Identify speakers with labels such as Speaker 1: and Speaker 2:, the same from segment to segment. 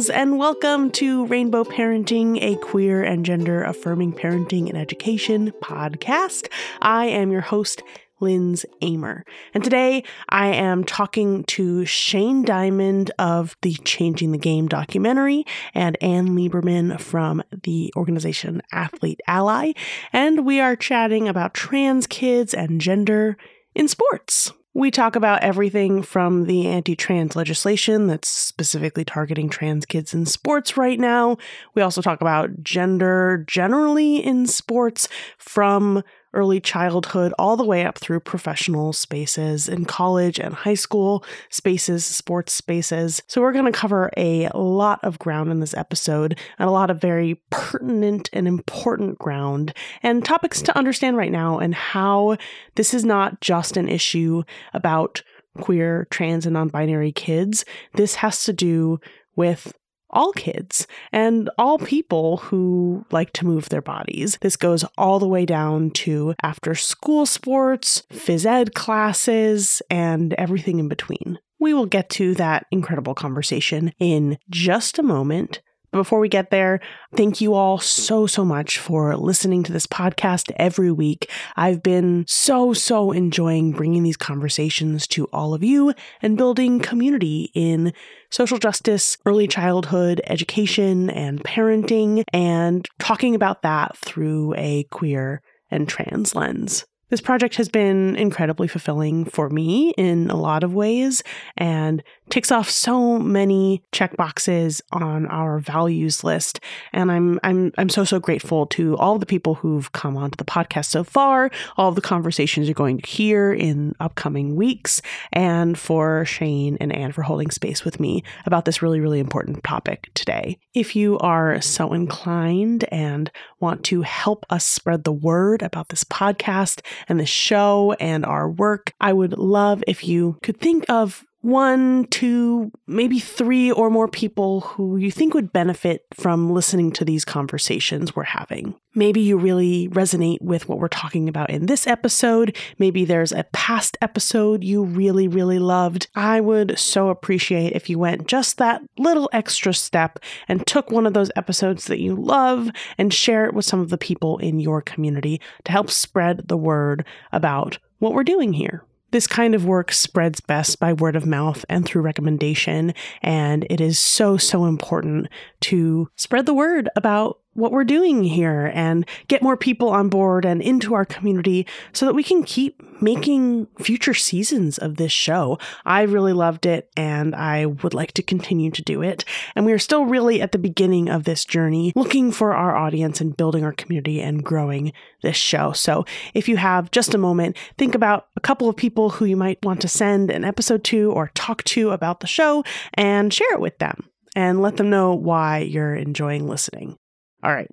Speaker 1: Friends, and welcome to Rainbow Parenting, a queer and gender affirming parenting and education podcast. I am your host, Lindz Amer. And today I am talking to Shane Diamond of the Changing the Game documentary and Anne Lieberman from the organization Athlete Ally. And we are chatting about trans kids and gender in sports. We talk about everything from the anti trans legislation that's specifically targeting trans kids in sports right now. We also talk about gender generally in sports from early childhood all the way up through professional spaces in college and high school spaces, sports spaces. So, we're going to cover a lot of ground in this episode and a lot of very pertinent and important ground and topics to understand right now, and how this is not just an issue about queer, trans, and non binary kids. This has to do with all kids and all people who like to move their bodies. This goes all the way down to after school sports, phys ed classes, and everything in between. We will get to that incredible conversation in just a moment. Before we get there, thank you all so, so much for listening to this podcast every week. I've been so, so enjoying bringing these conversations to all of you and building community in social justice, early childhood education, and parenting, and talking about that through a queer and trans lens. This project has been incredibly fulfilling for me in a lot of ways and ticks off so many check boxes on our values list. And I'm I'm I'm so so grateful to all the people who've come onto the podcast so far, all the conversations you're going to hear in upcoming weeks, and for Shane and Anne for holding space with me about this really, really important topic today. If you are so inclined and want to help us spread the word about this podcast and the show and our work, I would love if you could think of one, two, maybe three or more people who you think would benefit from listening to these conversations we're having. Maybe you really resonate with what we're talking about in this episode. Maybe there's a past episode you really, really loved. I would so appreciate if you went just that little extra step and took one of those episodes that you love and share it with some of the people in your community to help spread the word about what we're doing here. This kind of work spreads best by word of mouth and through recommendation. And it is so, so important to spread the word about what we're doing here and get more people on board and into our community so that we can keep making future seasons of this show. I really loved it and I would like to continue to do it. And we are still really at the beginning of this journey, looking for our audience and building our community and growing this show. So if you have just a moment, think about a couple of people who you might want to send an episode to or talk to about the show and share it with them and let them know why you're enjoying listening. All right.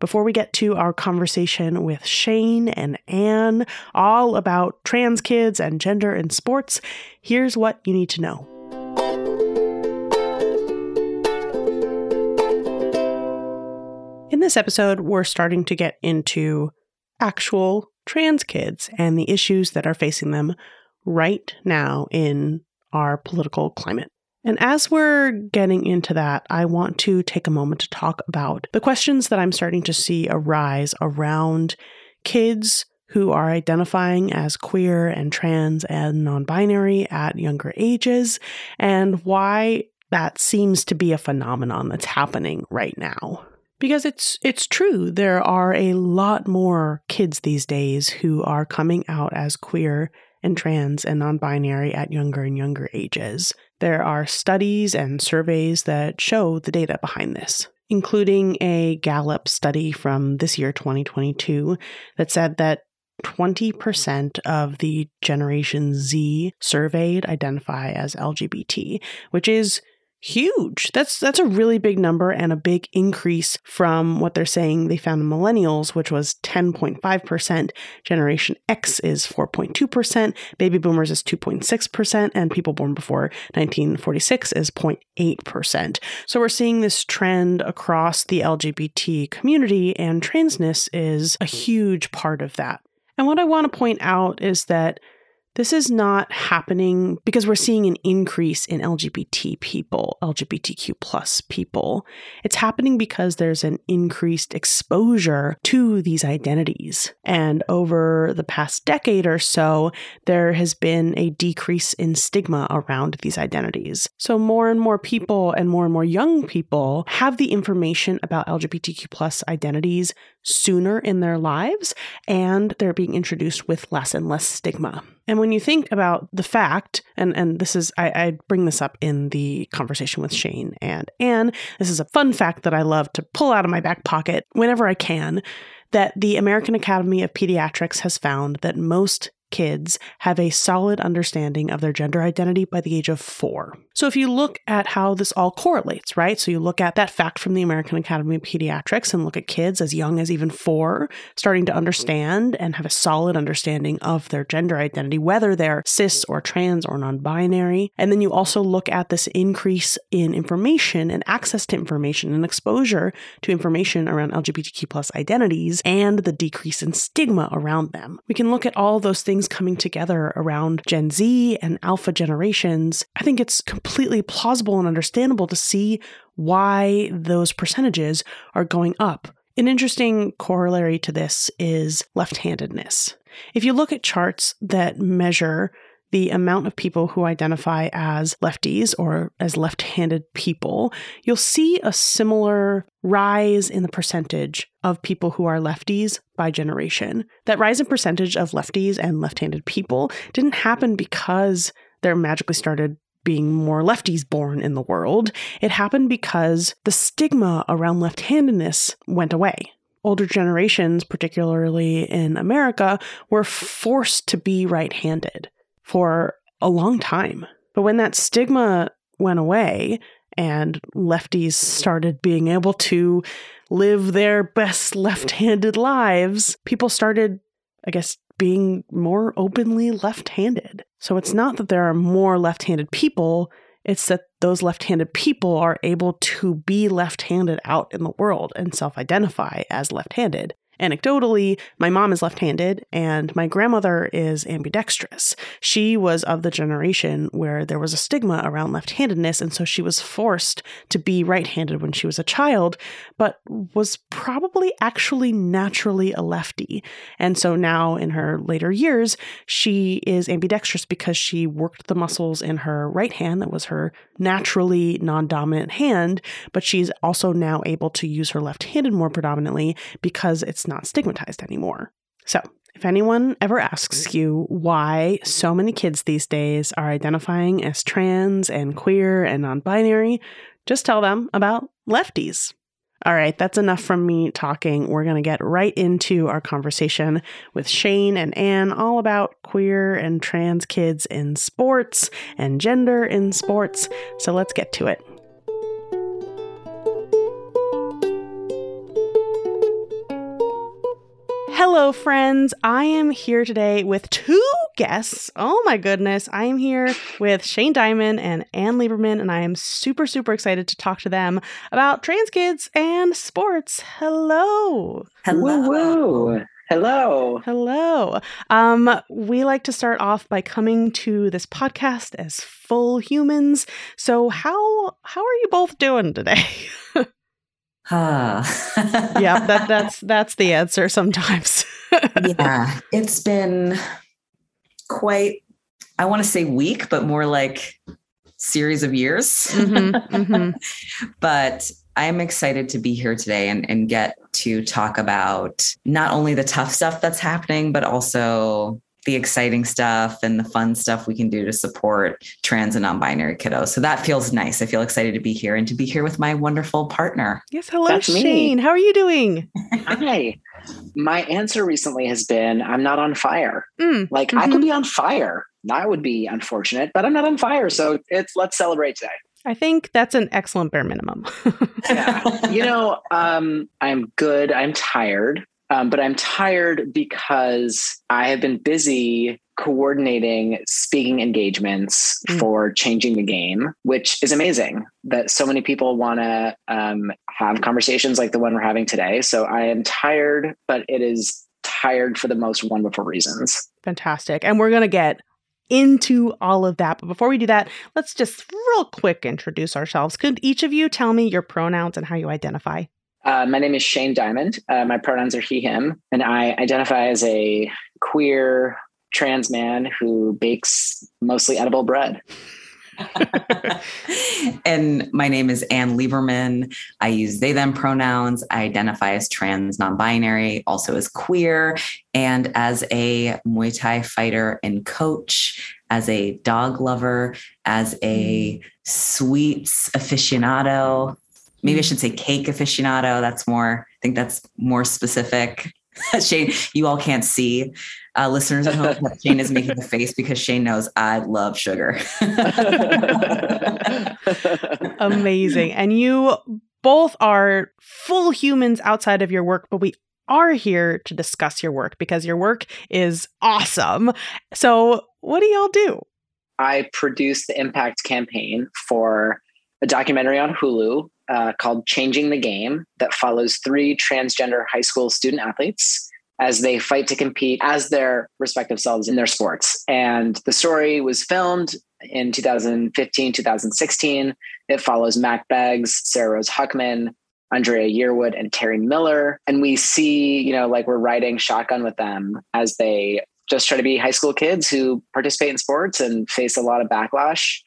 Speaker 1: Before we get to our conversation with Shane and Anne, all about trans kids and gender in sports, here's what you need to know. In this episode, we're starting to get into actual trans kids and the issues that are facing them right now in our political climate. And as we're getting into that, I want to take a moment to talk about the questions that I'm starting to see arise around kids who are identifying as queer and trans and non binary at younger ages, and why that seems to be a phenomenon that's happening right now. Because it's it's true there are a lot more kids these days who are coming out as queer and trans and non binary at younger and younger ages. There are studies and surveys that show the data behind this, including a Gallup study from this year, 2022, that said that 20% of the Generation Z surveyed identify as LGBT, which is huge. That's that's a really big number and a big increase from what they're saying they found in millennials, which was 10.5%. Generation X is 4.2%, baby boomers is 2.6%, and people born before 1946 is 0.8%. So we're seeing this trend across the LGBT community, and transness is a huge part of that. And what I want to point out is that this is not happening because we're seeing an increase in LGBT people, LGBTQ plus people. It's happening because there's an increased exposure to these identities. And over the past decade or so, there has been a decrease in stigma around these identities. So more and more people and more and more young people have the information about LGBTQ plus identities sooner in their lives, and they're being introduced with less and less stigma. And when you think about the fact, and, and this is, I, I bring this up in the conversation with Shane and Anne, this is a fun fact that I love to pull out of my back pocket whenever I can, that the American Academy of Pediatrics has found that most kids have a solid understanding of their gender identity by the age of four. So if you look at how this all correlates, right? So you look at that fact from the American Academy of Pediatrics and look at kids as young as even four starting to understand and have a solid understanding of their gender identity, whether they're cis or trans or non binary. And then you also look at this increase in information and access to information and exposure to information around LGBTQ plus identities and the decrease in stigma around them. We can look at all those things coming together around Gen Z and alpha generations. I think it's completely plausible and understandable to see why those percentages are going up. An interesting corollary to this is left handedness. If you look at charts that measure the amount of people who identify as lefties or as left handed people, you'll see a similar rise in the percentage of people who are lefties by generation. That rise in percentage of lefties and left handed people didn't happen because there magically started being more lefties born in the world. It happened because the stigma around left handedness went away. Older generations, particularly in America, were forced to be right handed for a long time. But when that stigma went away and lefties started being able to live their best left handed lives, people started, I guess, being more openly left handed. So it's not that there are more left handed people, it's that those left handed people are able to be left handed out in the world and self identify as left handed. Anecdotally, my mom is left handed and my grandmother is ambidextrous. She was of the generation where there was a stigma around left handedness, and so she was forced to be right handed when she was a child, but was probably actually naturally a lefty. And so now in her later years, she is ambidextrous because she worked the muscles in her right hand, that was her naturally non dominant hand, but she's also now able to use her left handed more predominantly because it's not stigmatized anymore. So, if anyone ever asks you why so many kids these days are identifying as trans and queer and non binary, just tell them about lefties. All right, that's enough from me talking. We're going to get right into our conversation with Shane and Anne all about queer and trans kids in sports and gender in sports. So let's get to it. Hello, friends. I am here today with two guests. Oh my goodness. I am here with Shane Diamond and Anne Lieberman, and I am super, super excited to talk to them about trans kids and sports. Hello.
Speaker 2: Hello. Woo-woo. Hello.
Speaker 1: Hello. Um, we like to start off by coming to this podcast as full humans. So how how are you both doing today?
Speaker 2: Ah.
Speaker 1: yeah, that that's that's the answer sometimes.
Speaker 2: yeah, it's been quite I want to say week, but more like series of years. Mm-hmm, mm-hmm. but I'm excited to be here today and, and get to talk about not only the tough stuff that's happening, but also the exciting stuff and the fun stuff we can do to support trans and non-binary kiddos. So that feels nice. I feel excited to be here and to be here with my wonderful partner.
Speaker 1: Yes, hello That's Shane. Me. How are you doing?
Speaker 3: Hi. My answer recently has been I'm not on fire. Mm, like mm-hmm. I could be on fire. That would be unfortunate, but I'm not on fire. So it's let's celebrate today.
Speaker 1: I think that's an excellent bare minimum.
Speaker 3: yeah. You know, um, I'm good. I'm tired. Um, but I'm tired because I have been busy coordinating speaking engagements mm. for changing the game, which is amazing that so many people want to um, have conversations like the one we're having today. So I am tired, but it is tired for the most wonderful reasons.
Speaker 1: Fantastic. And we're going to get
Speaker 4: into all of that. But before we do that, let's just real quick introduce ourselves. Could each of you tell me your pronouns and how you identify?
Speaker 3: Uh, my name is Shane Diamond. Uh, my pronouns are he, him, and I identify as a queer trans man who bakes mostly edible bread.
Speaker 2: and my name is Anne Lieberman. I use they, them pronouns. I identify as trans, non binary, also as queer, and as a Muay Thai fighter and coach, as a dog lover, as a sweets aficionado. Maybe I should say cake aficionado. That's more, I think that's more specific. Shane, you all can't see uh, listeners at home Shane is making a face because Shane knows I love sugar.
Speaker 4: Amazing. And you both are full humans outside of your work, but we are here to discuss your work because your work is awesome. So, what do y'all do?
Speaker 3: I produced the Impact campaign for a documentary on Hulu uh, called Changing the Game that follows three transgender high school student athletes as they fight to compete as their respective selves in their sports. And the story was filmed in 2015, 2016. It follows Mack Beggs, Sarah Rose Huckman, Andrea Yearwood, and Terry Miller. And we see, you know, like we're riding shotgun with them as they just try to be high school kids who participate in sports and face a lot of backlash.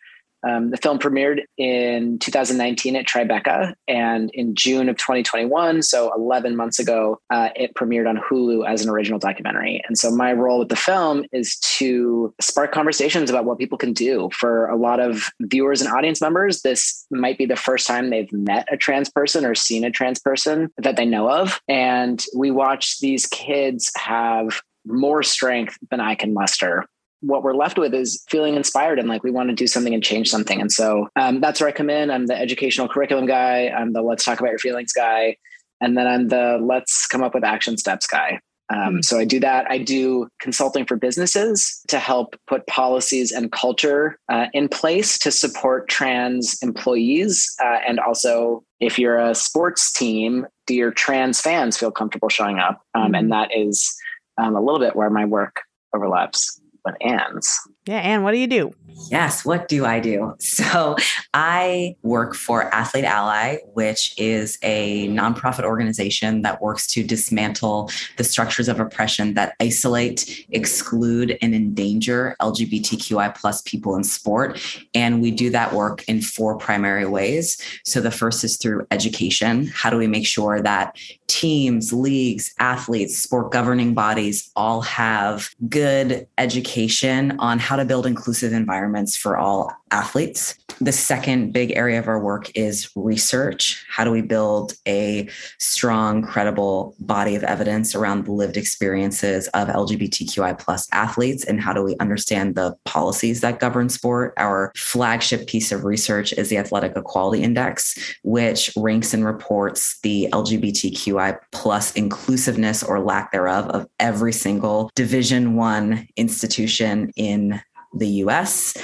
Speaker 3: Um, the film premiered in 2019 at Tribeca, and in June of 2021, so 11 months ago, uh, it premiered on Hulu as an original documentary. And so, my role with the film is to spark conversations about what people can do. For a lot of viewers and audience members, this might be the first time they've met a trans person or seen a trans person that they know of. And we watch these kids have more strength than I can muster what we're left with is feeling inspired and like we want to do something and change something. And so um, that's where I come in. I'm the educational curriculum guy. I'm the let's talk about your feelings guy. And then I'm the let's come up with action steps guy. Um, mm-hmm. So I do that. I do consulting for businesses to help put policies and culture uh, in place to support trans employees. Uh, and also, if you're a sports team, do your trans fans feel comfortable showing up? Um, mm-hmm. And that is um, a little bit where my work overlaps but Anne's.
Speaker 4: Yeah, Anne, what do you do?
Speaker 2: Yes, what do I do? So I work for Athlete Ally, which is a nonprofit organization that works to dismantle the structures of oppression that isolate, exclude, and endanger LGBTQI plus people in sport. And we do that work in four primary ways. So the first is through education. How do we make sure that teams, leagues, athletes, sport governing bodies all have good education on how to build inclusive environments for all athletes. The second big area of our work is research. How do we build a strong, credible body of evidence around the lived experiences of LGBTQI plus athletes? And how do we understand the policies that govern sport? Our flagship piece of research is the Athletic Equality Index, which ranks and reports the LGBTQI plus inclusiveness or lack thereof of every single Division One institution in the US.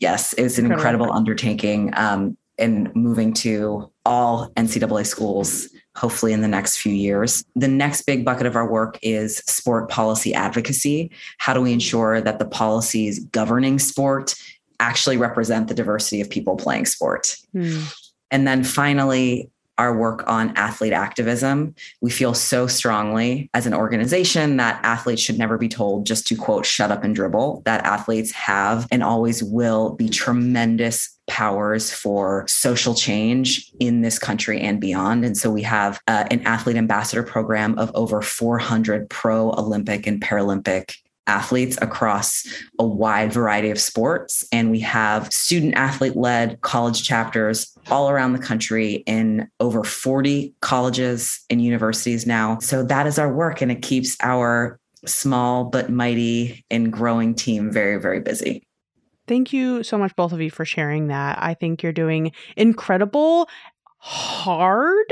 Speaker 2: Yes, it's an incredible, incredible undertaking. Um, and moving to all NCAA schools, hopefully in the next few years. The next big bucket of our work is sport policy advocacy. How do we ensure that the policies governing sport actually represent the diversity of people playing sport? Mm. And then finally, our work on athlete activism. We feel so strongly as an organization that athletes should never be told just to quote, shut up and dribble, that athletes have and always will be tremendous powers for social change in this country and beyond. And so we have uh, an athlete ambassador program of over 400 pro Olympic and Paralympic athletes across a wide variety of sports. And we have student athlete led college chapters all around the country in over 40 colleges and universities now. So that is our work, and it keeps our small but mighty and growing team very, very busy.
Speaker 4: Thank you so much, both of you, for sharing that. I think you're doing incredible, hard,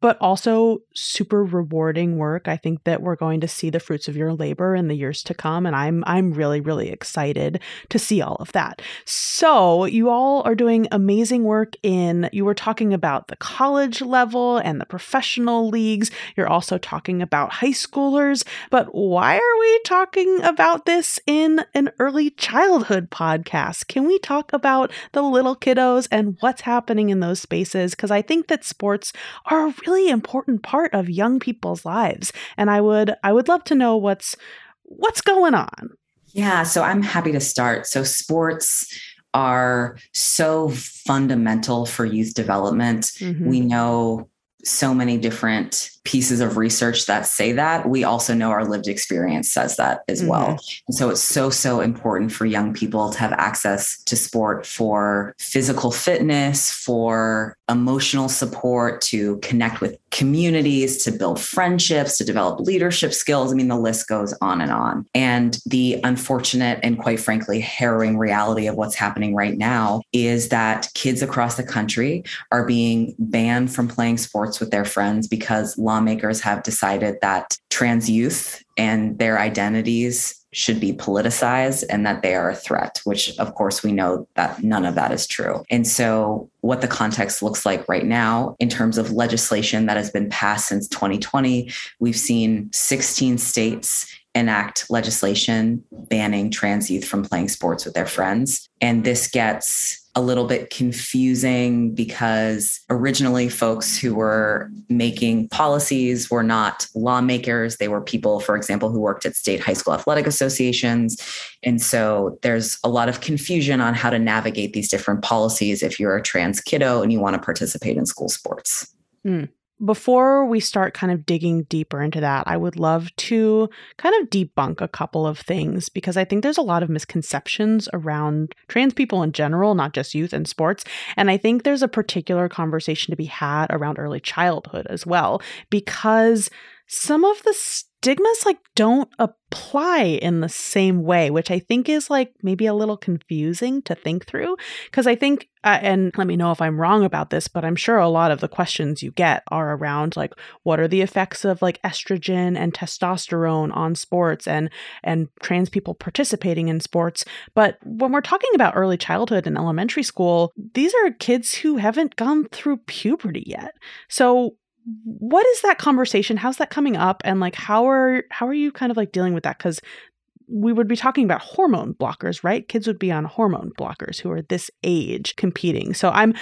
Speaker 4: but also super rewarding work. I think that we're going to see the fruits of your labor in the years to come and I'm I'm really really excited to see all of that. So, you all are doing amazing work in you were talking about the college level and the professional leagues. You're also talking about high schoolers, but why are we talking about this in an early childhood podcast? Can we talk about the little kiddos and what's happening in those spaces because I think that sports are a really important part of young people's lives and I would I would love to know what's what's going on.
Speaker 2: Yeah, so I'm happy to start. So sports are so fundamental for youth development. Mm-hmm. We know so many different pieces of research that say that. We also know our lived experience says that as mm-hmm. well. And so it's so, so important for young people to have access to sport for physical fitness, for emotional support, to connect with communities, to build friendships, to develop leadership skills. I mean, the list goes on and on. And the unfortunate and quite frankly, harrowing reality of what's happening right now is that kids across the country are being banned from playing sports with their friends because lawmakers have decided that trans youth and their identities should be politicized and that they are a threat, which of course we know that none of that is true. And so, what the context looks like right now in terms of legislation that has been passed since 2020, we've seen 16 states enact legislation banning trans youth from playing sports with their friends. And this gets a little bit confusing because originally folks who were making policies were not lawmakers. They were people, for example, who worked at state high school athletic associations. And so there's a lot of confusion on how to navigate these different policies if you're a trans kiddo and you want to participate in school sports.
Speaker 4: Mm. Before we start kind of digging deeper into that, I would love to kind of debunk a couple of things because I think there's a lot of misconceptions around trans people in general, not just youth and sports. And I think there's a particular conversation to be had around early childhood as well, because some of the stigmas like don't apply in the same way which i think is like maybe a little confusing to think through because i think uh, and let me know if i'm wrong about this but i'm sure a lot of the questions you get are around like what are the effects of like estrogen and testosterone on sports and and trans people participating in sports. But when we're talking about early childhood and elementary school these are kids who haven't gone through puberty yet. So what is that conversation? How's that coming up? And like how are how are you kind of like dealing with that? Because we would be talking about hormone blockers right? Kids would be on hormone blockers who are this age competing. So i'm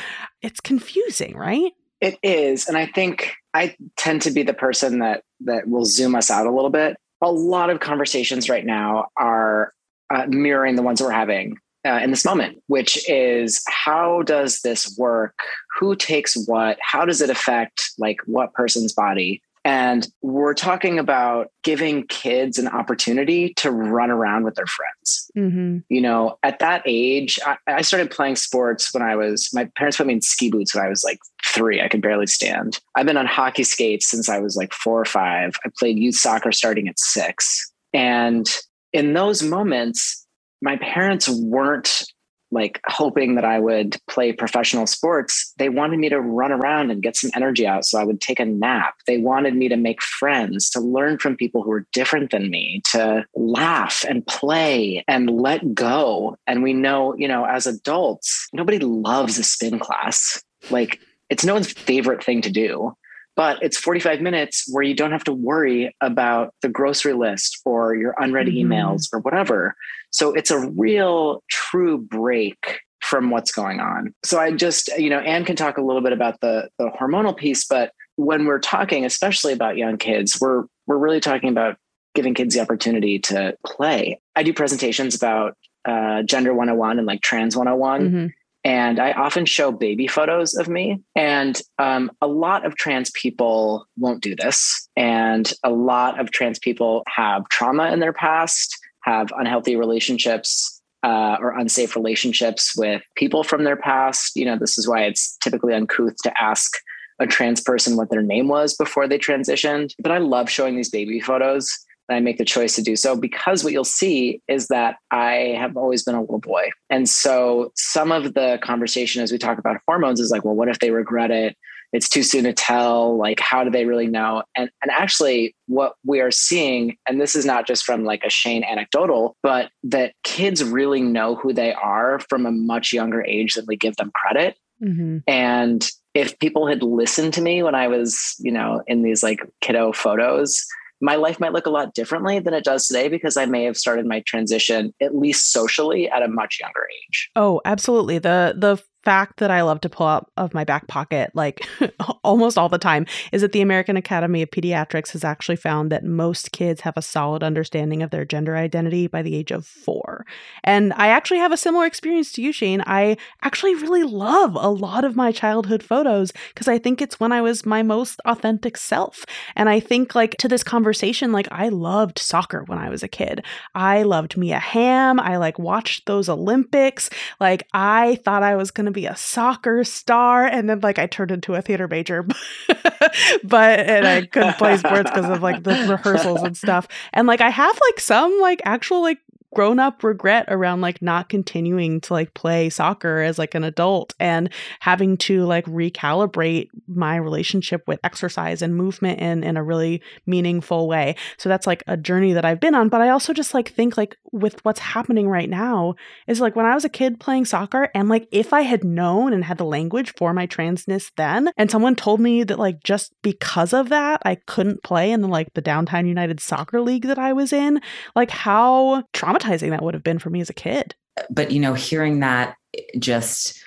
Speaker 4: it's confusing right?
Speaker 3: It is. And i think i tend to be the person that that will zoom us out a little bit. A lot of conversations right now are uh, mirroring the ones we're having uh, in this moment, which is how does this work? Who takes what? How does it affect like what person's body? And we're talking about giving kids an opportunity to run around with their friends. Mm-hmm. You know, at that age, I, I, started playing sports when I was, my parents put me in ski boots when I was like three. I could barely stand. I've been on hockey skates since I was like four or five. I played youth soccer starting at six. And in those moments, my parents weren't like hoping that I would play professional sports. They wanted me to run around and get some energy out so I would take a nap. They wanted me to make friends, to learn from people who were different than me, to laugh and play and let go. And we know, you know, as adults, nobody loves a spin class. Like it's no one's favorite thing to do but it's 45 minutes where you don't have to worry about the grocery list or your unread mm-hmm. emails or whatever. So it's a real true break from what's going on. So I just, you know, Anne can talk a little bit about the the hormonal piece, but when we're talking especially about young kids, we're we're really talking about giving kids the opportunity to play. I do presentations about uh, gender 101 and like trans 101. Mm-hmm. And I often show baby photos of me. And um, a lot of trans people won't do this. And a lot of trans people have trauma in their past, have unhealthy relationships uh, or unsafe relationships with people from their past. You know, this is why it's typically uncouth to ask a trans person what their name was before they transitioned. But I love showing these baby photos and I make the choice to do so because what you'll see is that I have always been a little boy. And so some of the conversation as we talk about hormones is like, well, what if they regret it? it's too soon to tell like how do they really know and and actually what we are seeing and this is not just from like a shane anecdotal but that kids really know who they are from a much younger age than we give them credit mm-hmm. and if people had listened to me when i was you know in these like kiddo photos my life might look a lot differently than it does today because I may have started my transition at least socially at a much younger age.
Speaker 4: Oh, absolutely. The the fact that I love to pull out of my back pocket, like almost all the time, is that the American Academy of Pediatrics has actually found that most kids have a solid understanding of their gender identity by the age of four. And I actually have a similar experience to you, Shane. I actually really love a lot of my childhood photos because I think it's when I was my most authentic self. And I think, like, to this conversation, like, I loved soccer when I was a kid. I loved Mia Hamm. I like watched those Olympics. Like, I thought I was going to be a soccer star and then like I turned into a theater major but and I couldn't play sports because of like the rehearsals and stuff. And like I have like some like actual like grown up regret around like not continuing to like play soccer as like an adult and having to like recalibrate my relationship with exercise and movement in in a really meaningful way. So that's like a journey that I've been on, but I also just like think like with what's happening right now is like when I was a kid playing soccer and like if I had known and had the language for my transness then and someone told me that like just because of that I couldn't play in the like the downtown United Soccer League that I was in, like how traumatizing traumatizing that would have been for me as a kid.
Speaker 2: But, you know, hearing that just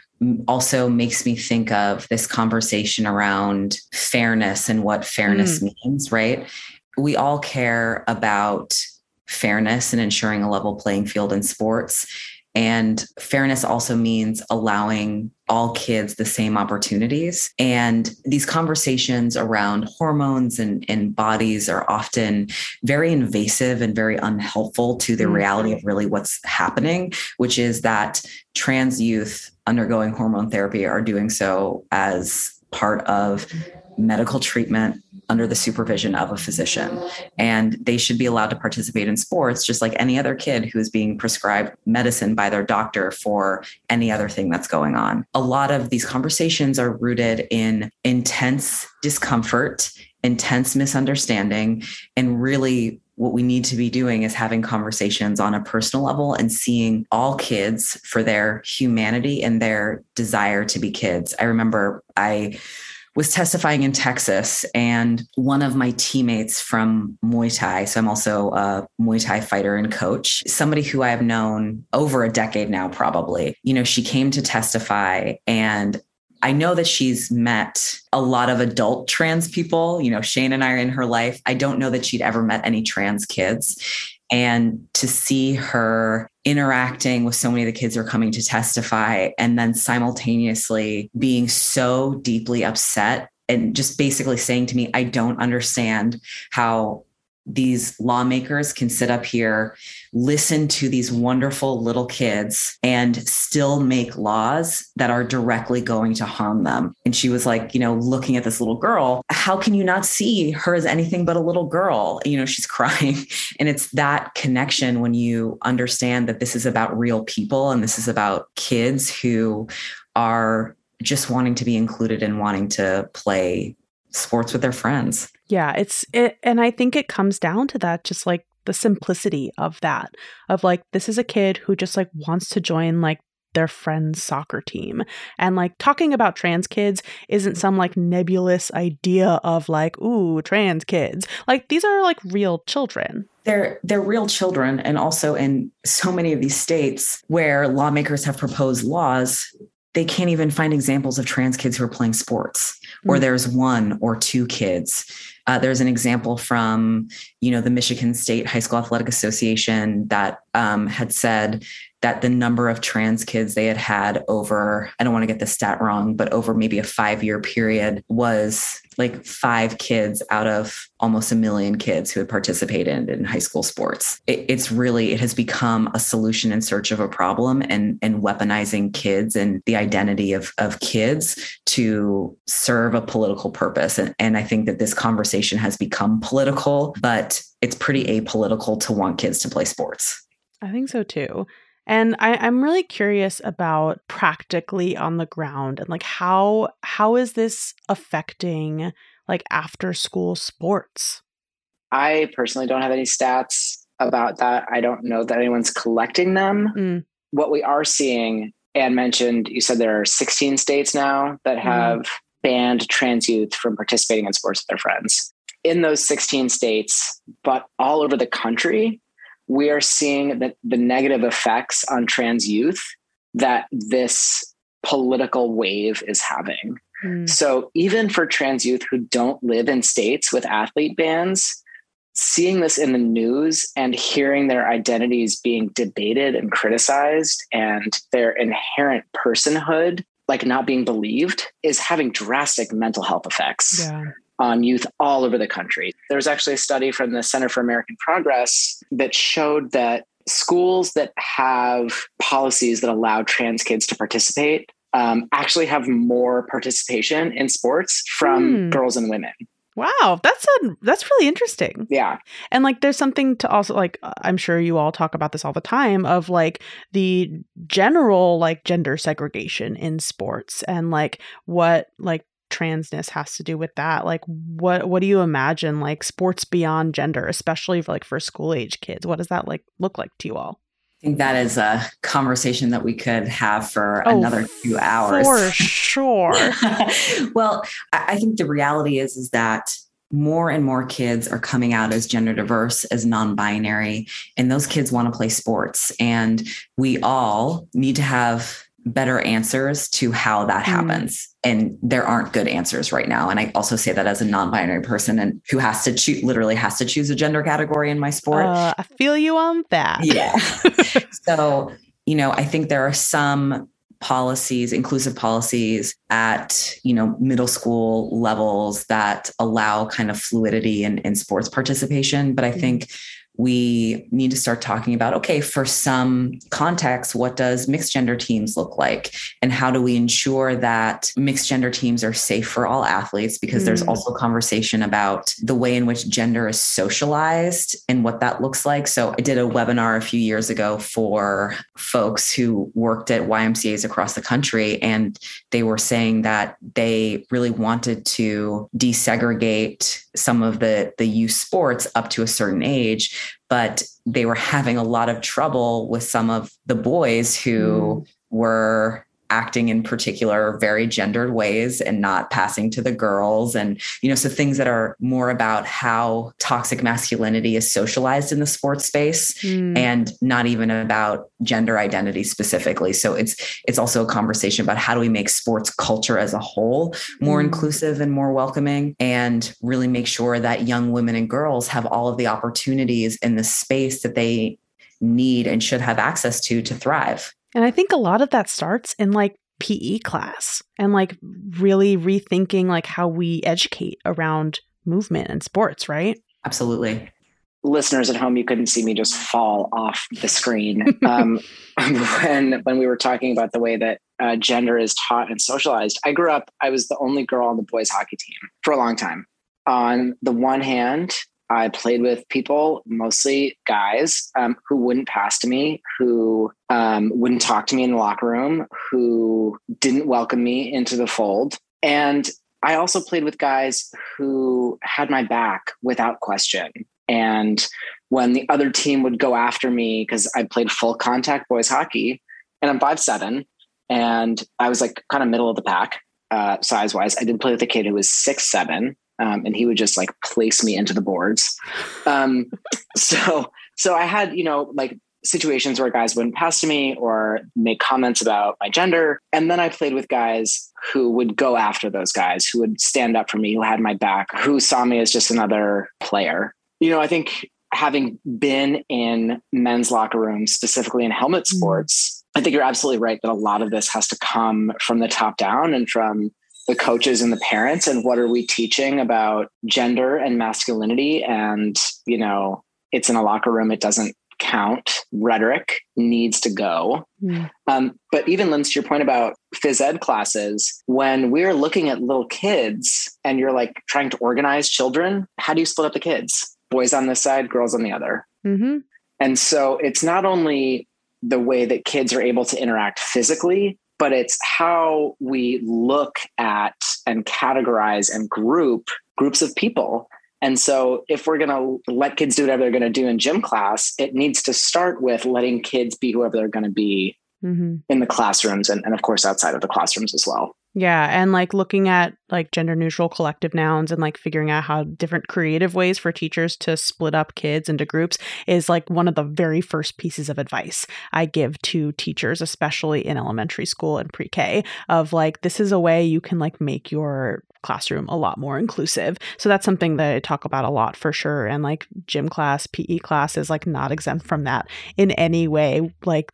Speaker 2: also makes me think of this conversation around fairness and what fairness mm. means, right? We all care about fairness and ensuring a level playing field in sports. And fairness also means allowing all kids the same opportunities. And these conversations around hormones and, and bodies are often very invasive and very unhelpful to the mm-hmm. reality of really what's happening, which is that trans youth undergoing hormone therapy are doing so as part of medical treatment under the supervision of a physician. And they should be allowed to participate in sports just like any other kid who is being prescribed medicine by their doctor for any other thing that's going on. A lot of these conversations are rooted in intense discomfort, intense misunderstanding, and really what we need to be doing is having conversations on a personal level and seeing all kids for their humanity and their desire to be kids. I remember I was testifying in Texas, and one of my teammates from Muay Thai, so I'm also a Muay Thai fighter and coach, somebody who I've known over a decade now, probably, you know, she came to testify and I know that she's met a lot of adult trans people. You know, Shane and I are in her life. I don't know that she'd ever met any trans kids. And to see her interacting with so many of the kids who are coming to testify and then simultaneously being so deeply upset and just basically saying to me, I don't understand how these lawmakers can sit up here, listen to these wonderful little kids, and still make laws that are directly going to harm them. And she was like, you know, looking at this little girl, how can you not see her as anything but a little girl? You know, she's crying. And it's that connection when you understand that this is about real people and this is about kids who are just wanting to be included and wanting to play sports with their friends.
Speaker 4: Yeah, it's it and I think it comes down to that just like the simplicity of that of like this is a kid who just like wants to join like their friend's soccer team. And like talking about trans kids isn't some like nebulous idea of like, ooh, trans kids. Like these are like real children.
Speaker 2: They're they're real children and also in so many of these states where lawmakers have proposed laws they can't even find examples of trans kids who are playing sports mm-hmm. or hmm. there's one or two kids uh, there's an example from you know the michigan state high school athletic association that um, had said that the number of trans kids they had had over, I don't want to get the stat wrong, but over maybe a five year period was like five kids out of almost a million kids who had participated in high school sports. It, it's really, it has become a solution in search of a problem and, and weaponizing kids and the identity of, of kids to serve a political purpose. And, and I think that this conversation has become political, but it's pretty apolitical to want kids to play sports.
Speaker 4: I think so too. And I, am really curious about practically on the ground and like how how is this affecting like after school sports?
Speaker 3: I personally don't have any stats about that. I don't know that anyone's collecting them. Mm. What we are seeing, Anne mentioned, you said there are 16 states now that mm-hmm. have mm. banned trans youth from participating in sports with their friends. In those 16 states, but all over the country, we are seeing that the negative effects on trans youth that this political wave is having. Mm. So even for trans youth who don't live in states with athlete bans, seeing this in the news and hearing their identities being debated and criticized and their inherent personhood like not being believed is having drastic mental health effects yeah. On youth all over the country. There was actually a study from the Center for American Progress that showed that schools that have policies that allow trans kids to participate um, actually have more participation in sports from mm. girls and women.
Speaker 4: Wow, that's a that's really interesting.
Speaker 3: Yeah.
Speaker 4: And like there's something to also like I'm sure you all talk about this all the time of like the general like gender segregation in sports and like what like transness has to do with that. Like what what do you imagine like sports beyond gender, especially for like for school age kids? What does that like look like to you all?
Speaker 2: I think that is a conversation that we could have for oh, another few hours.
Speaker 4: For sure.
Speaker 2: well, I think the reality is is that more and more kids are coming out as gender diverse, as non binary, and those kids want to play sports. And we all need to have better answers to how that mm. happens. And there aren't good answers right now. And I also say that as a non-binary person and who has to choose literally has to choose a gender category in my sport. Uh,
Speaker 4: I feel you on that.
Speaker 2: Yeah. so, you know, I think there are some policies inclusive policies at you know middle school levels that allow kind of fluidity in, in sports participation but i mm. think we need to start talking about okay, for some context, what does mixed gender teams look like? And how do we ensure that mixed gender teams are safe for all athletes? Because mm. there's also conversation about the way in which gender is socialized and what that looks like. So I did a webinar a few years ago for folks who worked at YMCAs across the country, and they were saying that they really wanted to desegregate some of the the youth sports up to a certain age but they were having a lot of trouble with some of the boys who mm. were acting in particular very gendered ways and not passing to the girls and you know so things that are more about how toxic masculinity is socialized in the sports space mm. and not even about gender identity specifically so it's it's also a conversation about how do we make sports culture as a whole more mm. inclusive and more welcoming and really make sure that young women and girls have all of the opportunities in the space that they need and should have access to to thrive
Speaker 4: and I think a lot of that starts in like PE class and like really rethinking like how we educate around movement and sports, right?
Speaker 2: Absolutely.
Speaker 3: Listeners at home, you couldn't see me just fall off the screen um, when when we were talking about the way that uh, gender is taught and socialized. I grew up; I was the only girl on the boys' hockey team for a long time. On the one hand, I played with people, mostly guys, um, who wouldn't pass to me, who um, wouldn't talk to me in the locker room, who didn't welcome me into the fold. And I also played with guys who had my back without question. And when the other team would go after me, because I played full contact boys hockey, and I'm five seven, and I was like kind of middle of the pack uh, size wise. I did play with a kid who was six seven, um, and he would just like place me into the boards. Um, so so I had you know like situations where guys wouldn't pass to me or make comments about my gender, and then I played with guys who would go after those guys, who would stand up for me, who had my back, who saw me as just another player. You know, I think having been in men's locker rooms, specifically in helmet mm. sports, I think you're absolutely right that a lot of this has to come from the top down and from the coaches and the parents and what are we teaching about gender and masculinity? And you know it's in a locker room it doesn't count. Rhetoric needs to go. Mm. um, but even lynn to your point about phys ed classes when we're looking at little kids and you're like trying to organize children how do you split up the kids? Boys on this side girls on the other. Mm-hmm. and so it's not only the way that kids are able to interact physically but it's how we look at and categorize and group groups of people. And so, if we're going to let kids do whatever they're going to do in gym class, it needs to start with letting kids be whoever they're going to be mm-hmm. in the classrooms and, and, of course, outside of the classrooms as well.
Speaker 4: Yeah, and like looking at like gender neutral collective nouns and like figuring out how different creative ways for teachers to split up kids into groups is like one of the very first pieces of advice I give to teachers, especially in elementary school and pre K, of like, this is a way you can like make your classroom a lot more inclusive. So that's something that I talk about a lot for sure. And like gym class, PE class is like not exempt from that in any way. Like,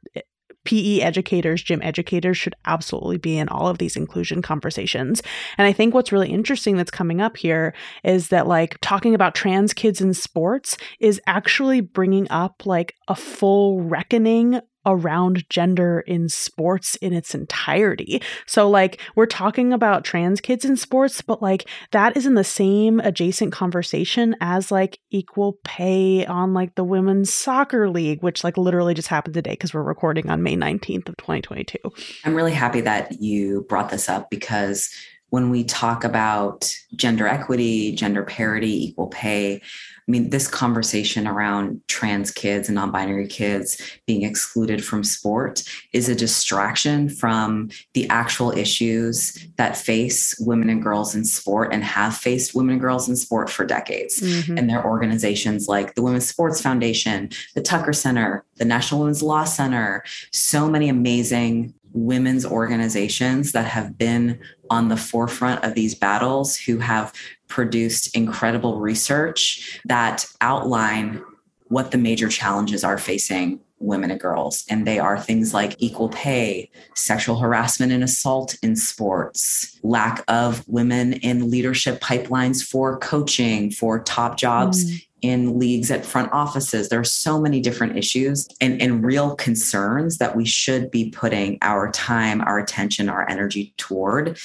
Speaker 4: PE educators, gym educators should absolutely be in all of these inclusion conversations. And I think what's really interesting that's coming up here is that, like, talking about trans kids in sports is actually bringing up like a full reckoning around gender in sports in its entirety. So, like, we're talking about trans kids in sports, but like, that is in the same adjacent conversation as like equal pay on like the women's soccer league, which like literally just happened today because we're recording on May 19th of 2022.
Speaker 2: I'm really happy that you brought this up because when we talk about gender equity, gender parity, equal pay, I mean, this conversation around trans kids and non binary kids being excluded from sport is a distraction from the actual issues that face women and girls in sport and have faced women and girls in sport for decades. Mm-hmm. And their organizations like the Women's Sports Foundation, the Tucker Center, the National Women's Law Center, so many amazing women's organizations that have been on the forefront of these battles who have produced incredible research that outline what the major challenges are facing women and girls. And they are things like equal pay, sexual harassment and assault in sports, lack of women in leadership pipelines for coaching, for top jobs mm in leagues at front offices. There are so many different issues and, and real concerns that we should be putting our time, our attention, our energy toward.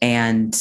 Speaker 2: And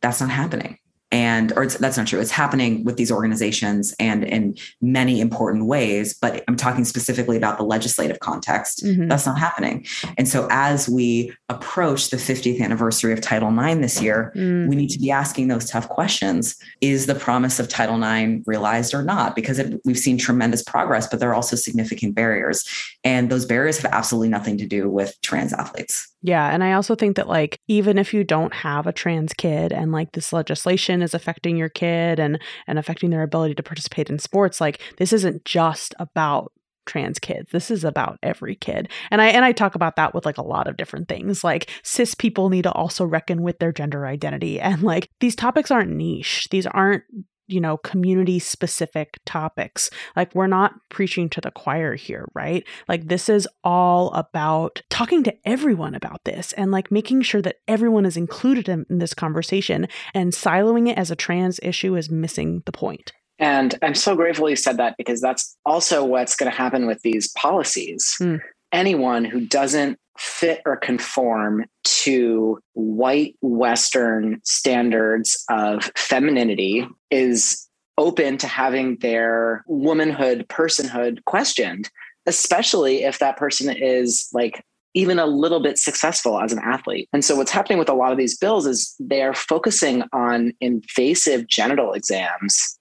Speaker 2: that's not happening and or that's not true. It's happening with these organizations and in many important ways but i'm talking specifically about the legislative context. Mm-hmm. that's not happening. And so as we approach the 50th anniversary of title ix this year mm. we need to be asking those tough questions. Is the promise of title ix realized or not? Because it, we've seen tremendous progress but there are also significant barriers and those barriers have absolutely nothing to do with trans athletes
Speaker 4: yeah. And I also think that, like, even if you don't have a trans kid and like this legislation is affecting your kid and, and affecting their ability to participate in sports, like, this isn't just about trans kids. This is about every kid. And I and I talk about that with like a lot of different things. Like cis people need to also reckon with their gender identity and like these topics aren't niche. These aren't you know, community specific topics. Like, we're not preaching to the choir here, right? Like, this is all about talking to everyone about this and like making sure that everyone is included in, in this conversation. And siloing it as a trans issue is missing the point.
Speaker 3: And I'm so grateful you said that because that's also what's going to happen with these policies. Mm. Anyone who doesn't fit or conform to white Western standards of femininity is open to having their womanhood, personhood questioned, especially if that person is like even a little bit successful as an athlete. And so what's happening with a lot of these bills is they are focusing on invasive genital exams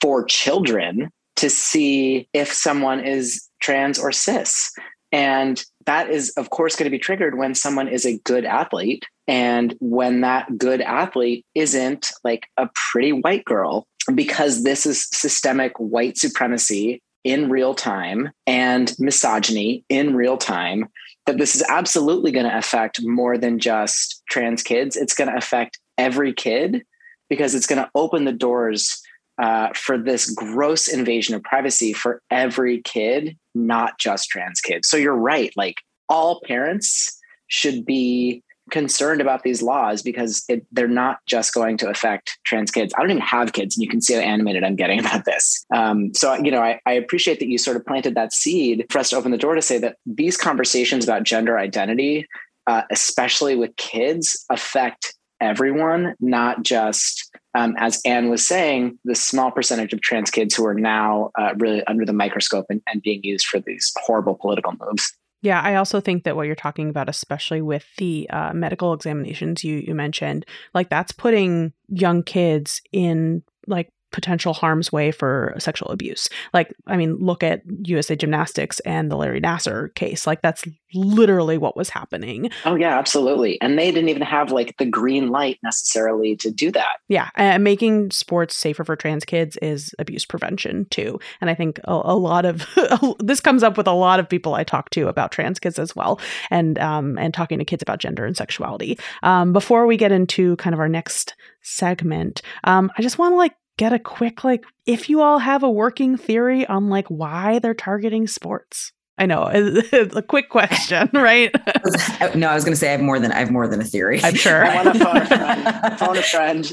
Speaker 3: for children to see if someone is trans or cis. And that is, of course, going to be triggered when someone is a good athlete. And when that good athlete isn't like a pretty white girl, because this is systemic white supremacy in real time and misogyny in real time, that this is absolutely going to affect more than just trans kids. It's going to affect every kid because it's going to open the doors uh, for this gross invasion of privacy for every kid, not just trans kids. So you're right. Like all parents should be concerned about these laws because it, they're not just going to affect trans kids. I don't even have kids, and you can see how animated I'm getting about this. Um, so, you know, I, I, appreciate that you sort of planted that seed for us to open the door to say that these conversations about gender identity, uh, especially with kids, affect everyone, not just um, as Anne was saying, the small percentage of trans kids who are now uh, really under the microscope and, and being used for these horrible political moves.
Speaker 4: Yeah, I also think that what you're talking about, especially with the uh, medical examinations you, you mentioned, like that's putting young kids in like potential harm's way for sexual abuse. Like, I mean, look at USA Gymnastics and the Larry Nassar case. Like, that's literally what was happening.
Speaker 3: Oh, yeah, absolutely. And they didn't even have like the green light necessarily to do that.
Speaker 4: Yeah. And making sports safer for trans kids is abuse prevention too. And I think a, a lot of this comes up with a lot of people I talk to about trans kids as well, and um, and talking to kids about gender and sexuality. Um, before we get into kind of our next segment, um, I just want to like get a quick like if you all have a working theory on like why they're targeting sports I know it's a quick question, right?
Speaker 2: no, I was going to say I have more than I have more than a theory.
Speaker 4: I'm sure.
Speaker 3: I want to phone a friend. phone a friend.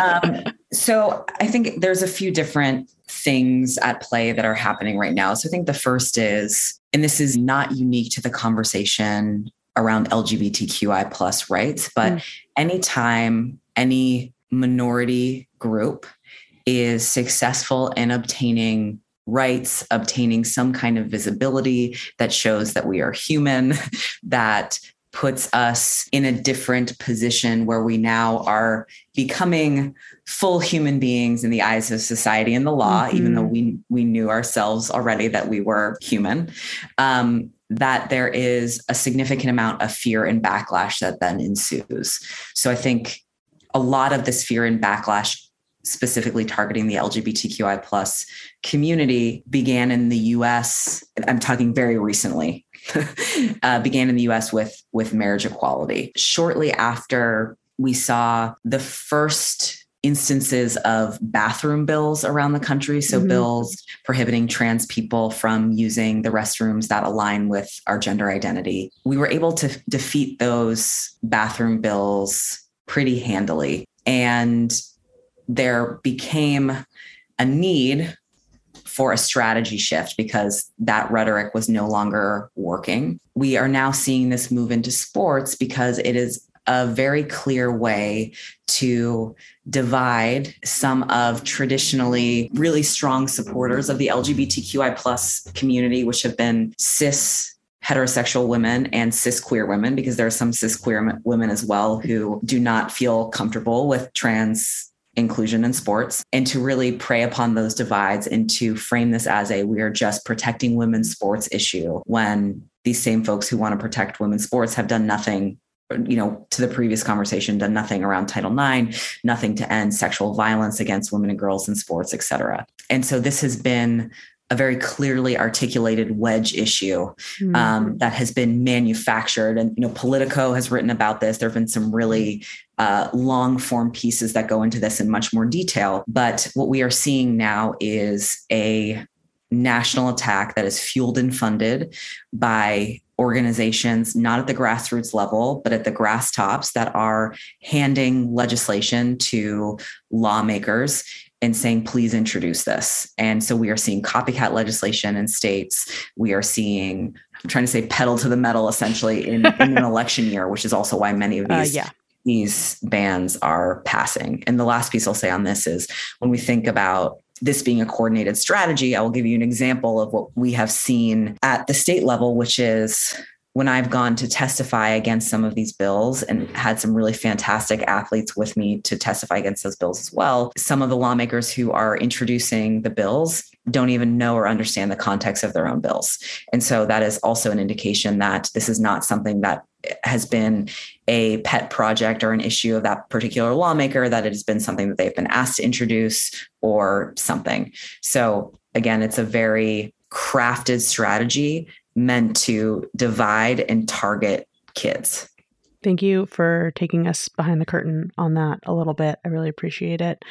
Speaker 2: um, so I think there's a few different things at play that are happening right now. So I think the first is, and this is not unique to the conversation around LGBTQI plus rights, but mm. anytime any minority group is successful in obtaining rights, obtaining some kind of visibility that shows that we are human, that puts us in a different position where we now are becoming full human beings in the eyes of society and the law, mm-hmm. even though we we knew ourselves already that we were human. Um, that there is a significant amount of fear and backlash that then ensues. So I think a lot of this fear and backlash specifically targeting the LGBTQI plus community began in the US. I'm talking very recently. uh, began in the US with with marriage equality. Shortly after we saw the first instances of bathroom bills around the country. So, mm-hmm. bills prohibiting trans people from using the restrooms that align with our gender identity. We were able to defeat those bathroom bills pretty handily. And there became a need for a strategy shift because that rhetoric was no longer working. We are now seeing this move into sports because it is a very clear way to divide some of traditionally really strong supporters of the LGBTQI plus community, which have been cis heterosexual women and cis queer women, because there are some cis queer women as well who do not feel comfortable with trans inclusion in sports and to really prey upon those divides and to frame this as a we are just protecting women's sports issue when these same folks who want to protect women's sports have done nothing you know to the previous conversation done nothing around title ix nothing to end sexual violence against women and girls in sports et cetera. And so this has been a very clearly articulated wedge issue mm-hmm. um, that has been manufactured. And you know, Politico has written about this. There have been some really uh, long form pieces that go into this in much more detail. But what we are seeing now is a national attack that is fueled and funded by organizations, not at the grassroots level, but at the grass tops that are handing legislation to lawmakers and saying, please introduce this. And so we are seeing copycat legislation in states. We are seeing, I'm trying to say pedal to the metal essentially in, in an election year, which is also why many of uh, these. Uh, yeah. These bans are passing. And the last piece I'll say on this is when we think about this being a coordinated strategy, I will give you an example of what we have seen at the state level, which is when I've gone to testify against some of these bills and had some really fantastic athletes with me to testify against those bills as well, some of the lawmakers who are introducing the bills don't even know or understand the context of their own bills. And so that is also an indication that this is not something that has been a pet project or an issue of that particular lawmaker, that it has been something that they've been asked to introduce or something. So again, it's a very crafted strategy meant to divide and target kids.
Speaker 4: Thank you for taking us behind the curtain on that a little bit. I really appreciate it.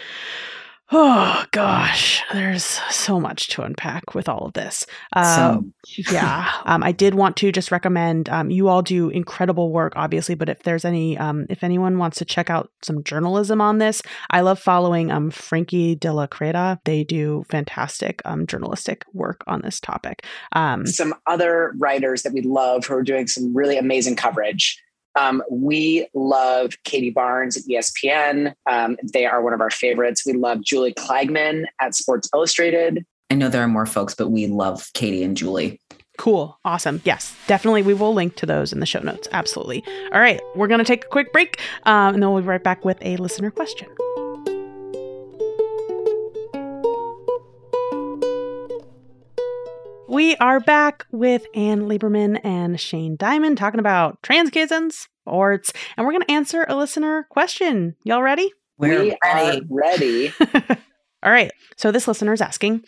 Speaker 4: Oh gosh, there's so much to unpack with all of this. Uh, so. yeah, um, I did want to just recommend. Um, you all do incredible work, obviously, but if there's any, um, if anyone wants to check out some journalism on this, I love following um, Frankie de la Cretaz. They do fantastic um, journalistic work on this topic.
Speaker 3: Um, some other writers that we love who are doing some really amazing coverage. Um, we love Katie Barnes at ESPN. Um, they are one of our favorites. We love Julie Kliegman at Sports Illustrated.
Speaker 2: I know there are more folks, but we love Katie and Julie.
Speaker 4: Cool. Awesome. Yes, definitely. We will link to those in the show notes. Absolutely. All right. We're going to take a quick break um, and then we'll be right back with a listener question. We are back with Anne Lieberman and Shane Diamond talking about trans kids and sports, and we're going to answer a listener question. Y'all ready?
Speaker 3: We're we ready. ready.
Speaker 4: All right. So this listener is asking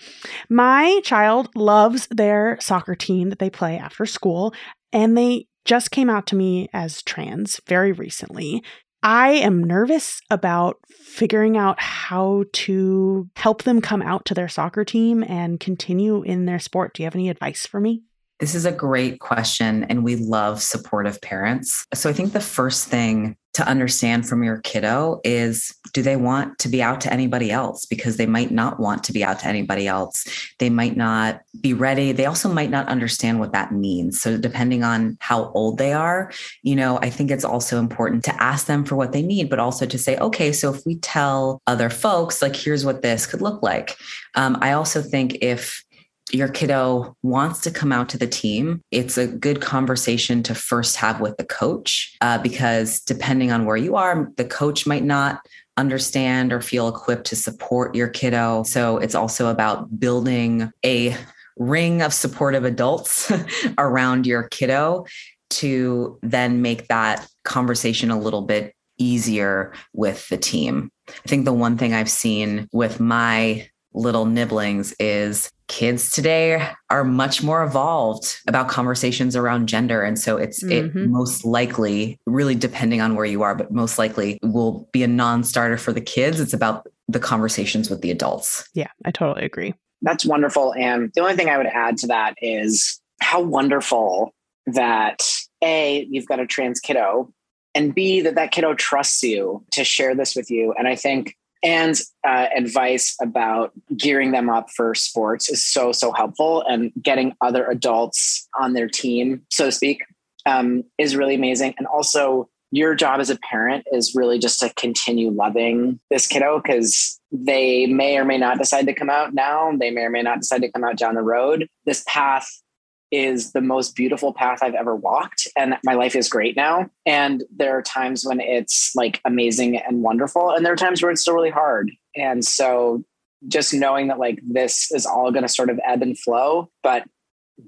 Speaker 4: My child loves their soccer team that they play after school, and they just came out to me as trans very recently. I am nervous about figuring out how to help them come out to their soccer team and continue in their sport. Do you have any advice for me?
Speaker 2: This is a great question, and we love supportive parents. So I think the first thing to understand from your kiddo is do they want to be out to anybody else? Because they might not want to be out to anybody else. They might not be ready. They also might not understand what that means. So, depending on how old they are, you know, I think it's also important to ask them for what they need, but also to say, okay, so if we tell other folks, like, here's what this could look like. Um, I also think if your kiddo wants to come out to the team, it's a good conversation to first have with the coach uh, because depending on where you are, the coach might not understand or feel equipped to support your kiddo. So it's also about building a ring of supportive adults around your kiddo to then make that conversation a little bit easier with the team. I think the one thing I've seen with my little nibblings is kids today are much more evolved about conversations around gender. And so it's mm-hmm. it most likely really depending on where you are but most likely will be a non-starter for the kids. It's about the conversations with the adults.
Speaker 4: Yeah i totally agree.
Speaker 3: That's wonderful. And the only thing i would add to that is how wonderful that a you've got a trans kiddo and b that that kiddo trusts you to share this with you. And i think and uh, advice about gearing them up for sports is so so helpful and getting other adults on their team so to speak um, is really amazing. And also your job as a parent is really just to continue loving this kiddo because they may or may not decide to come out now they may or may not decide to come out down the road. This path is the most beautiful path I've ever walked. And my life is great now. And there are times when it's like amazing and wonderful. And there are times where it's still really hard. And so just knowing that like this is all going to sort of ebb and flow, but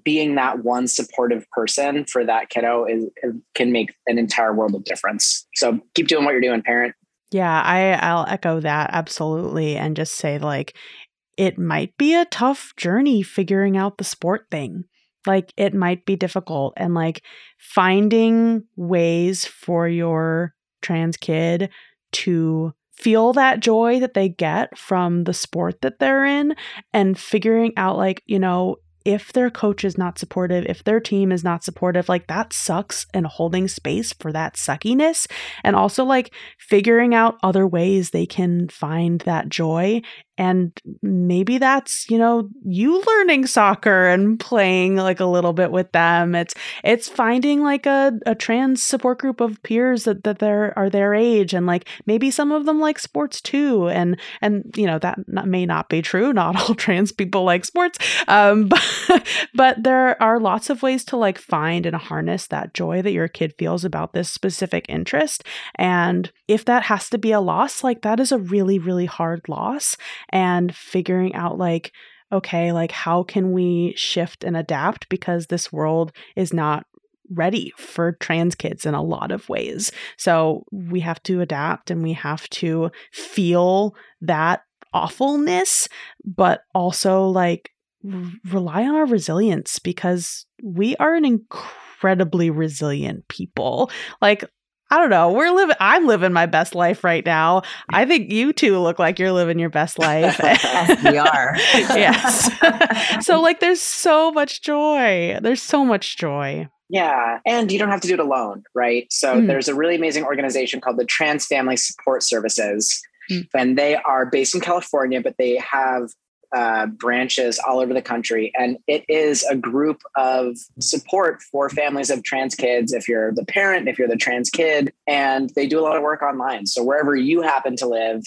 Speaker 3: being that one supportive person for that kiddo is, can make an entire world of difference. So keep doing what you're doing, parent.
Speaker 4: Yeah, I I'll echo that absolutely and just say like it might be a tough journey figuring out the sport thing like it might be difficult and like finding ways for your trans kid to feel that joy that they get from the sport that they're in and figuring out like you know if their coach is not supportive, if their team is not supportive, like that sucks and holding space for that suckiness. And also like figuring out other ways they can find that joy and maybe that's you know you learning soccer and playing like a little bit with them. It's it's finding like a, a trans support group of peers that, that they're are their age. And like maybe some of them like sports too. And and you know that not, may not be true. Not all trans people like sports. Um but, but there are lots of ways to like find and harness that joy that your kid feels about this specific interest. And if that has to be a loss like that is a really really hard loss and figuring out like okay like how can we shift and adapt because this world is not ready for trans kids in a lot of ways. So we have to adapt and we have to feel that awfulness but also like r- rely on our resilience because we are an incredibly resilient people. Like I don't know. We're living I'm living my best life right now. I think you two look like you're living your best life.
Speaker 2: yes, we are.
Speaker 4: yes. so like there's so much joy. There's so much joy.
Speaker 3: Yeah. And you don't have to do it alone, right? So mm. there's a really amazing organization called the Trans Family Support Services. Mm. And they are based in California, but they have uh, branches all over the country. And it is a group of support for families of trans kids. If you're the parent, if you're the trans kid, and they do a lot of work online. So wherever you happen to live,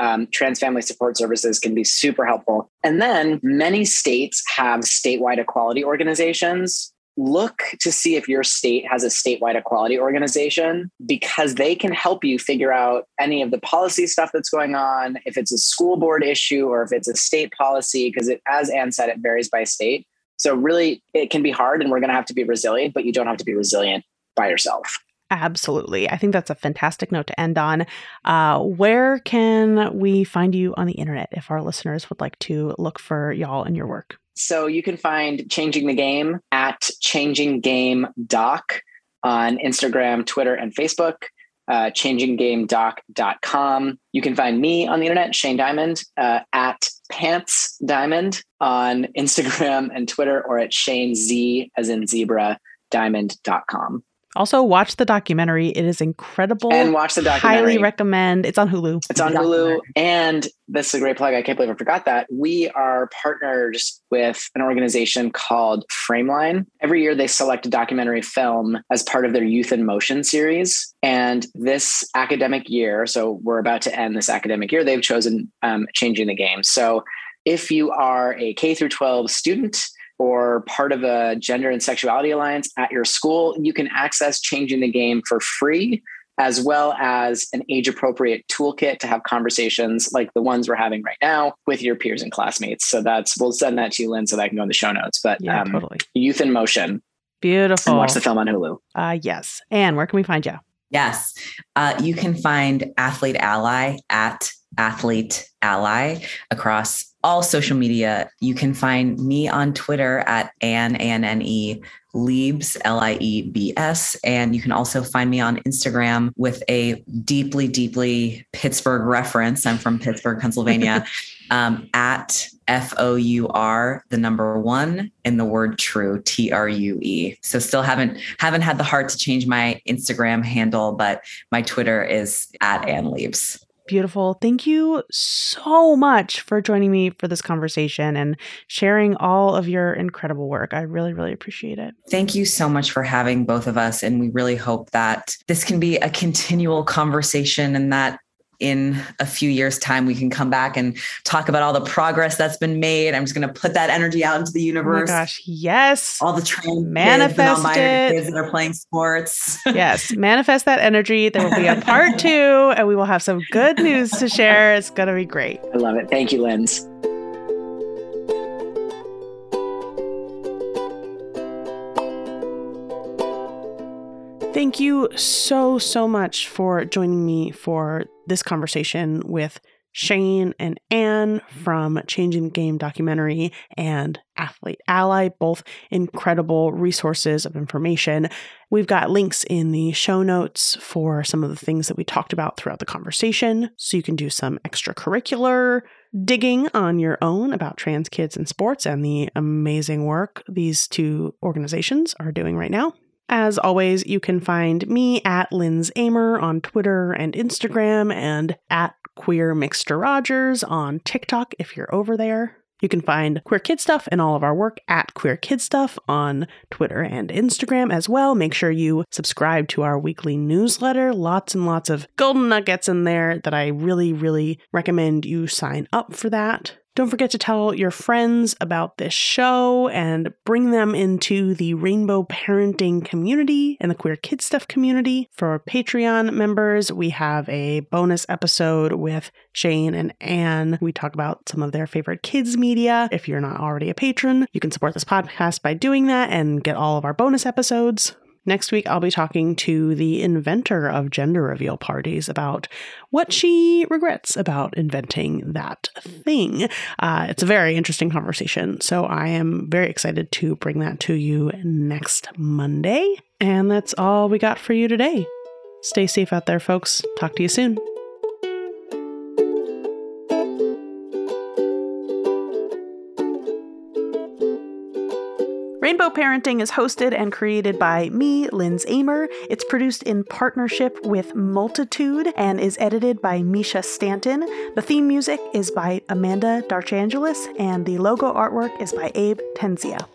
Speaker 3: um, trans family support services can be super helpful. And then many states have statewide equality organizations look to see if your state has a statewide equality organization because they can help you figure out any of the policy stuff that's going on, if it's a school board issue or if it's a state policy, because as Anne said, it varies by state. So really, it can be hard and we're going to have to be resilient, but you don't have to be resilient by yourself.
Speaker 1: Absolutely. I think that's a fantastic note to end on. Uh, where can we find you on the internet if our listeners would like to look for y'all and your work?
Speaker 3: So you can find Changing the Game at Changing Game Doc on Instagram, Twitter, and Facebook. Uh, changinggamedoc.com. You can find me on the internet, Shane Diamond, uh, at Pants Diamond on Instagram and Twitter, or at Shane Z as in zebra diamond.com.
Speaker 1: Also, watch the documentary. It is incredible.
Speaker 3: And watch the documentary.
Speaker 1: Highly recommend. It's on Hulu.
Speaker 3: It's on Hulu. And this is a great plug. I can't believe I forgot that. We are partners with an organization called Frameline. Every year they select a documentary film as part of their Youth in Motion series. And this academic year, so we're about to end this academic year, they've chosen um, Changing the Game. So if you are a K through 12 student, or part of a gender and sexuality alliance at your school, you can access Changing the Game for free, as well as an age appropriate toolkit to have conversations like the ones we're having right now with your peers and classmates. So that's, we'll send that to you, Lindz, so that I can go in the show notes. But
Speaker 1: yeah, um, totally.
Speaker 3: Youth in Motion.
Speaker 1: Beautiful.
Speaker 3: And watch the film on Hulu.
Speaker 1: Uh, yes. And where can we find you?
Speaker 2: Yes. Uh, you can find Athlete Ally at Athlete Ally across all social media. You can find me on Twitter at Anne, A-N-N-E, Liebs, L-I-E-B-S. And you can also find me on Instagram with a deeply, deeply Pittsburgh reference. I'm from Pittsburgh, Pennsylvania, um, at F-O-U-R, the number one, and the word true, T-R-U-E. So still haven't haven't had the heart to change my Instagram handle, but my Twitter is at Anne Liebs
Speaker 1: beautiful. Thank you so much for joining me for this conversation and sharing all of your incredible work. I really, really appreciate it.
Speaker 2: Thank you so much for having both of us. And we really hope that this can be a continual conversation and that in a few years time we can come back and talk about all the progress that's been made. I'm just going to put that energy out into the universe
Speaker 1: oh my gosh yes.
Speaker 2: All the trans
Speaker 1: manifest
Speaker 2: kids,
Speaker 1: it.
Speaker 2: kids that are playing sports.
Speaker 1: Yes manifest that energy. There will be a part two and we will have some good news to share. It's going to be great.
Speaker 3: I love it. Thank you Lindz
Speaker 1: Thank you so, so much for joining me for this conversation with Shane and Anne mm-hmm. from Changing Game documentary and Athlete Ally, both incredible resources of information. We've got links in the show notes for some of the things that we talked about throughout the conversation, so you can do some extracurricular digging on your own about trans kids in sports and the amazing work these two organizations are doing right now. As always, you can find me at Lindz Amer on Twitter and Instagram and at Queer Mixter Rogers on TikTok if you're over there. You can find Queer Kid Stuff and all of our work at Queer Kid Stuff on Twitter and Instagram as well. Make sure you subscribe to our weekly newsletter. Lots and lots of golden nuggets in there that I really, really recommend you sign up for that. Don't forget to tell your friends about this show and bring them into the rainbow parenting community and the queer kid stuff community. For Patreon members, we have a bonus episode with Shane and Anne. We talk about some of their favorite kids media. If you're not already a patron, you can support this podcast by doing that and get all of our bonus episodes. Next week, I'll be talking to the inventor of gender reveal parties about what she regrets about inventing that thing. Uh, it's a very interesting conversation. So I am very excited to bring that to you next Monday. And that's all we got for you today. Stay safe out there, folks. Talk to you soon. Rainbow Parenting is hosted and created by me, Lindz Amer. It's produced in partnership with Multitude and is edited by Misha Stanton. The theme music is by Amanda Darchangelis, and the logo artwork is by Abe Tenzia.